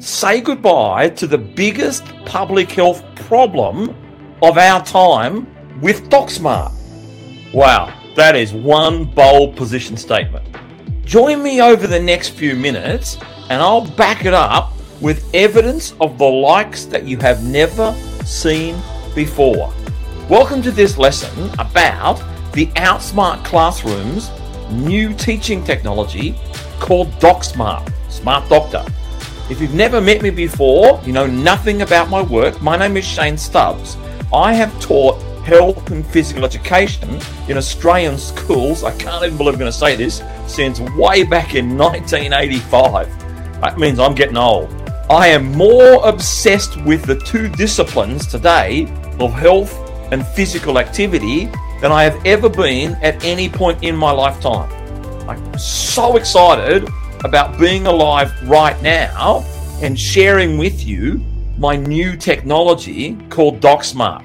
say goodbye to the biggest public health problem of our time with DocSmart. Wow, that is one bold position statement. Join me over the next few minutes and I'll back it up with evidence of the likes that you have never seen before. Welcome to this lesson about the Outsmart Classroom's new teaching technology called DocSmart, Smart Doctor. If you've never met me before, you know nothing about my work, my name is Shane Stubbs. I have taught health and physical education in Australian schools, I can't even believe I'm going to say this, since way back in 1985. That means I'm getting old. I am more obsessed with the two disciplines today of health and physical activity than I have ever been at any point in my lifetime. I'm so excited about being alive right now and sharing with you my new technology called DocSmart.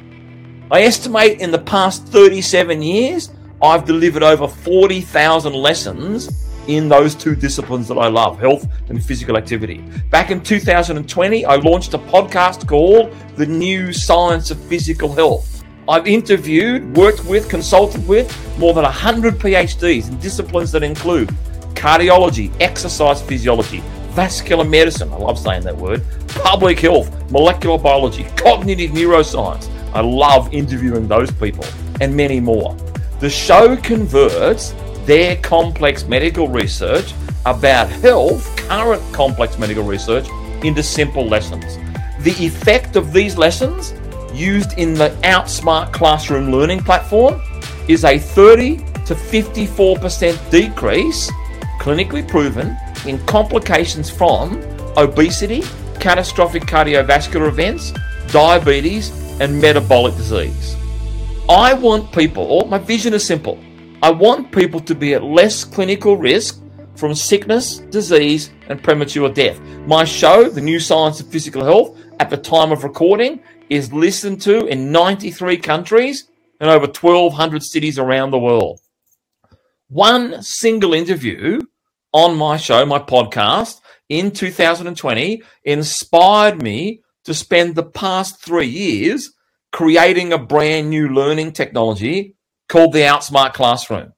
I estimate in the past 37 years, I've delivered over 40,000 lessons in those two disciplines that I love, health and physical activity. Back in 2020, I launched a podcast called The New Science of Physical Health. I've interviewed, worked with, consulted with more than 100 PhDs in disciplines that include cardiology, exercise physiology, vascular medicine, I love saying that word, public health, molecular biology, cognitive neuroscience. I love interviewing those people and many more. The show converts their complex medical research about health, current complex medical research, into simple lessons. The effect of these lessons used in the Outsmart classroom learning platform is a 30 to 54% decrease, clinically proven, in complications from obesity, catastrophic cardiovascular events, diabetes, and metabolic disease. I want people, my vision is simple. I want people to be at less clinical risk from sickness, disease, and premature death. My show, The New Science of Physical Health, at the time of recording, is listened to in 93 countries and over 1,200 cities around the world. One single interview on my show, my podcast, in 2020 inspired me to spend the past three years creating a brand new learning technology called the Outsmart Classroom.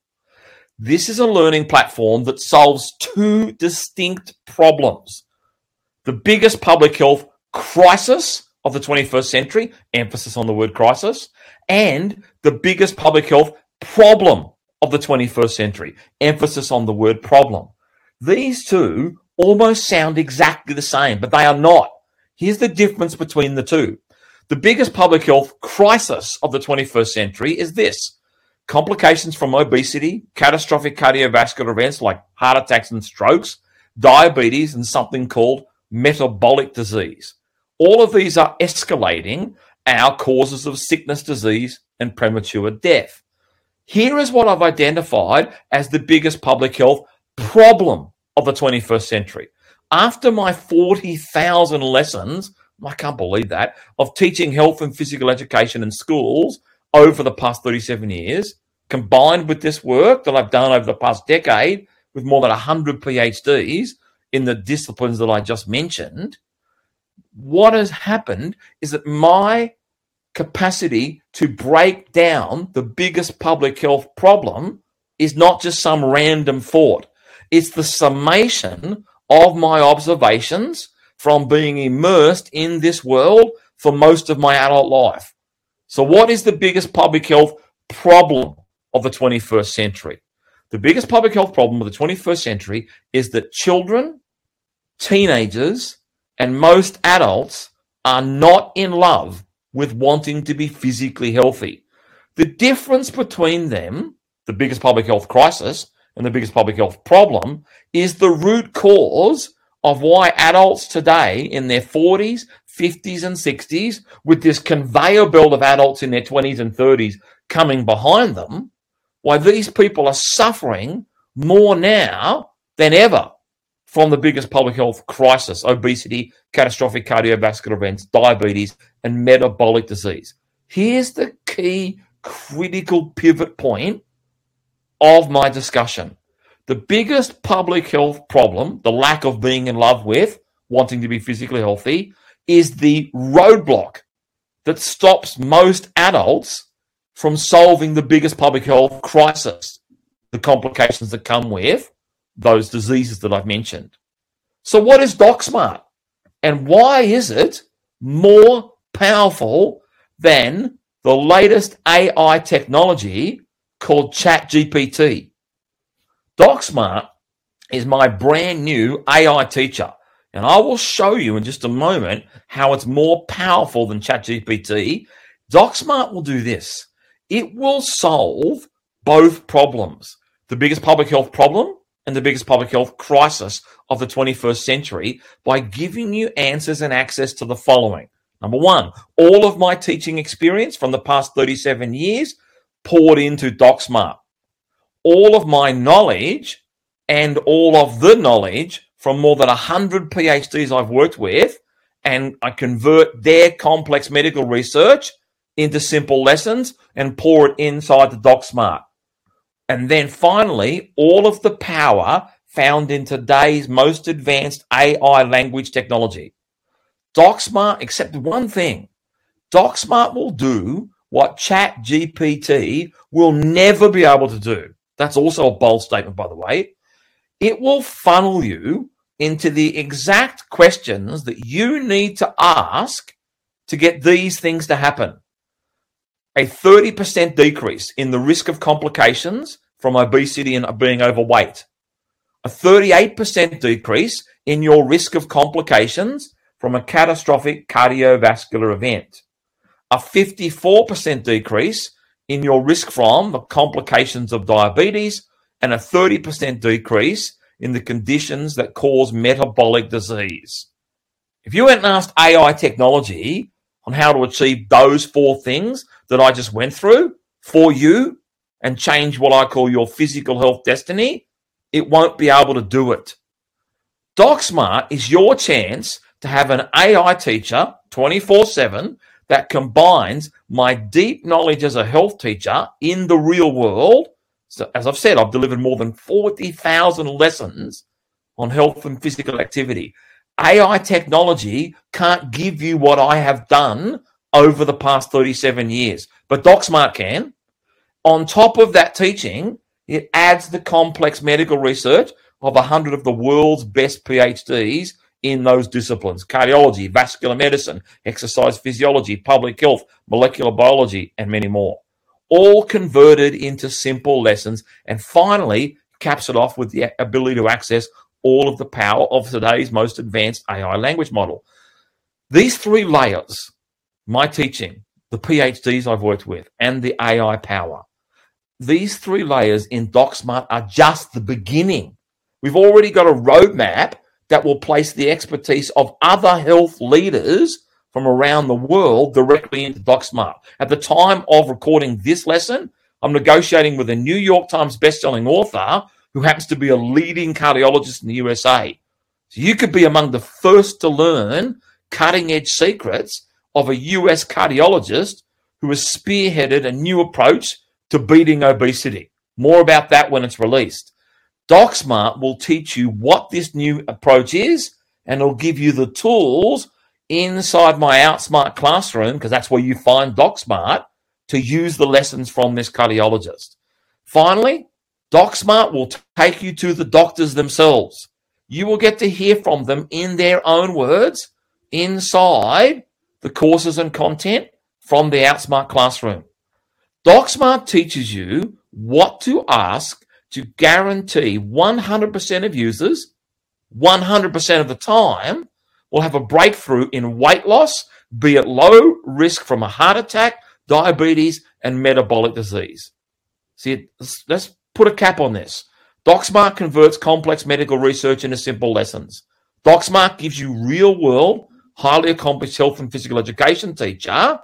This is a learning platform that solves two distinct problems. The biggest public health crisis of the 21st century, emphasis on the word crisis, and the biggest public health problem of the 21st century, emphasis on the word problem. These two almost sound exactly the same, but they are not. Here's the difference between the two. The biggest public health crisis of the 21st century is this complications from obesity, catastrophic cardiovascular events like heart attacks and strokes, diabetes, and something called metabolic disease. All of these are escalating our causes of sickness, disease, and premature death. Here is what I've identified as the biggest public health problem of the 21st century. After my 40,000 lessons, I can't believe that, of teaching health and physical education in schools over the past 37 years, combined with this work that I've done over the past decade with more than 100 PhDs in the disciplines that I just mentioned, what has happened is that my capacity to break down the biggest public health problem is not just some random thought. It's the summation of my observations from being immersed in this world for most of my adult life. So, what is the biggest public health problem of the 21st century? The biggest public health problem of the 21st century is that children, teenagers, and most adults are not in love with wanting to be physically healthy. The difference between them, the biggest public health crisis and the biggest public health problem, is the root cause of why adults today in their 40s, 50s, and 60s, with this conveyor belt of adults in their 20s and 30s coming behind them, why these people are suffering more now than ever from the biggest public health crisis obesity, catastrophic cardiovascular events, diabetes, and metabolic disease. Here's the key critical pivot point of my discussion. The biggest public health problem, the lack of being in love with wanting to be physically healthy is the roadblock that stops most adults from solving the biggest public health crisis, the complications that come with those diseases that I've mentioned. So, what is DocSmart? And why is it more powerful than the latest AI technology called ChatGPT? DocSmart is my brand new AI teacher. And I will show you in just a moment how it's more powerful than ChatGPT. DocSmart will do this. It will solve both problems. The biggest public health problem and the biggest public health crisis of the 21st century by giving you answers and access to the following. Number one, all of my teaching experience from the past 37 years poured into DocSmart. All of my knowledge and all of the knowledge from more than 100 PhDs I've worked with, and I convert their complex medical research into simple lessons and pour it inside the DocSmart. And then finally, all of the power found in today's most advanced AI language technology. DocSmart, except one thing, DocSmart will do what Chat GPT will never be able to do. That's also a bold statement, by the way. It will funnel you into the exact questions that you need to ask to get these things to happen. A 30% decrease in the risk of complications from obesity and being overweight, a 38% decrease in your risk of complications from a catastrophic cardiovascular event, a 54% decrease in your risk from the complications of diabetes, and a 30% decrease in the conditions that cause metabolic disease. If you went and asked AI technology on how to achieve those four things that I just went through for you, and change what I call your physical health destiny, it won't be able to do it. DocSmart is your chance to have an AI teacher 24 7 that combines my deep knowledge as a health teacher in the real world. So, as I've said, I've delivered more than 40,000 lessons on health and physical activity. AI technology can't give you what I have done over the past 37 years, but DocSmart can. On top of that teaching, it adds the complex medical research of 100 of the world's best PhDs in those disciplines cardiology, vascular medicine, exercise physiology, public health, molecular biology, and many more. All converted into simple lessons. And finally, caps it off with the ability to access all of the power of today's most advanced AI language model. These three layers, my teaching, the PhDs I've worked with, and the AI power, these three layers in DocSmart are just the beginning. We've already got a roadmap that will place the expertise of other health leaders from around the world directly into DocSmart. At the time of recording this lesson, I'm negotiating with a New York Times bestselling author who happens to be a leading cardiologist in the USA. So you could be among the first to learn cutting edge secrets of a US cardiologist who has spearheaded a new approach to beating obesity. More about that when it's released. DocSmart will teach you what this new approach is and it'll give you the tools inside my Outsmart classroom, because that's where you find DocSmart, to use the lessons from this cardiologist. Finally, DocSmart will take you to the doctors themselves. You will get to hear from them in their own words inside the courses and content from the Outsmart classroom. DocSmart teaches you what to ask to guarantee 100% of users, 100% of the time, will have a breakthrough in weight loss, be it low risk from a heart attack, diabetes, and metabolic disease. See, let's put a cap on this. DocSmart converts complex medical research into simple lessons. DocSmart gives you real world, highly accomplished health and physical education teacher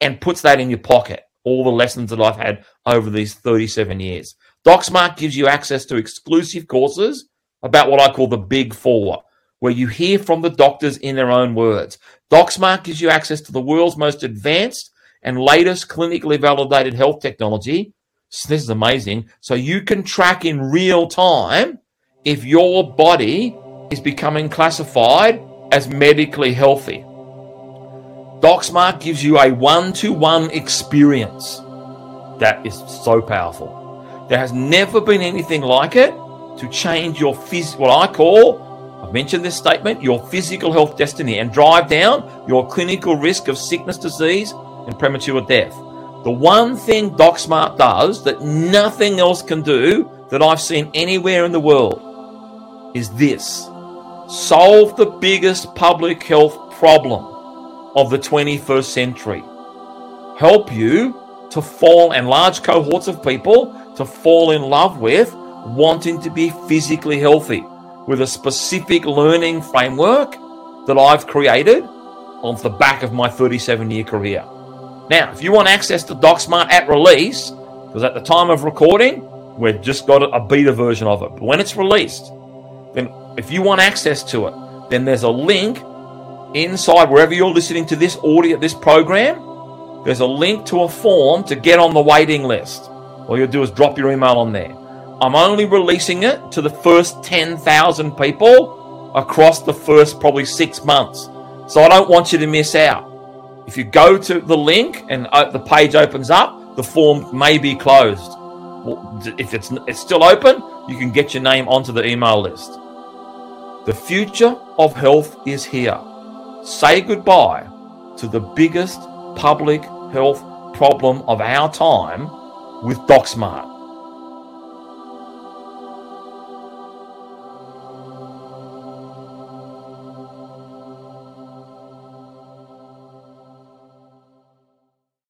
and puts that in your pocket all the lessons that I've had over these 37 years. DocSmart gives you access to exclusive courses about what I call the Big Four, where you hear from the doctors in their own words. DocSmart gives you access to the world's most advanced and latest clinically validated health technology. This is amazing. So you can track in real time if your body is becoming classified as medically healthy. DocSmart gives you a one to one experience. That is so powerful. There has never been anything like it to change your phys- what I call, I've mentioned this statement, your physical health destiny and drive down your clinical risk of sickness, disease, and premature death. The one thing DocSmart does that nothing else can do that I've seen anywhere in the world is this solve the biggest public health problem of the 21st century. Help you to fall, and large cohorts of people to fall in love with wanting to be physically healthy with a specific learning framework that I've created on the back of my 37 year career. Now, if you want access to DocSmart at release, because at the time of recording, we've just got a beta version of it. But when it's released, then if you want access to it, then there's a link inside wherever you're listening to this audio, this program. There's a link to a form to get on the waiting list. All you'll do is drop your email on there. I'm only releasing it to the first 10,000 people across the first probably six months. So I don't want you to miss out. If you go to the link and uh, the page opens up, the form may be closed. If it's, it's still open, you can get your name onto the email list. The future of health is here. Say goodbye to the biggest public health problem of our time with DocSmart.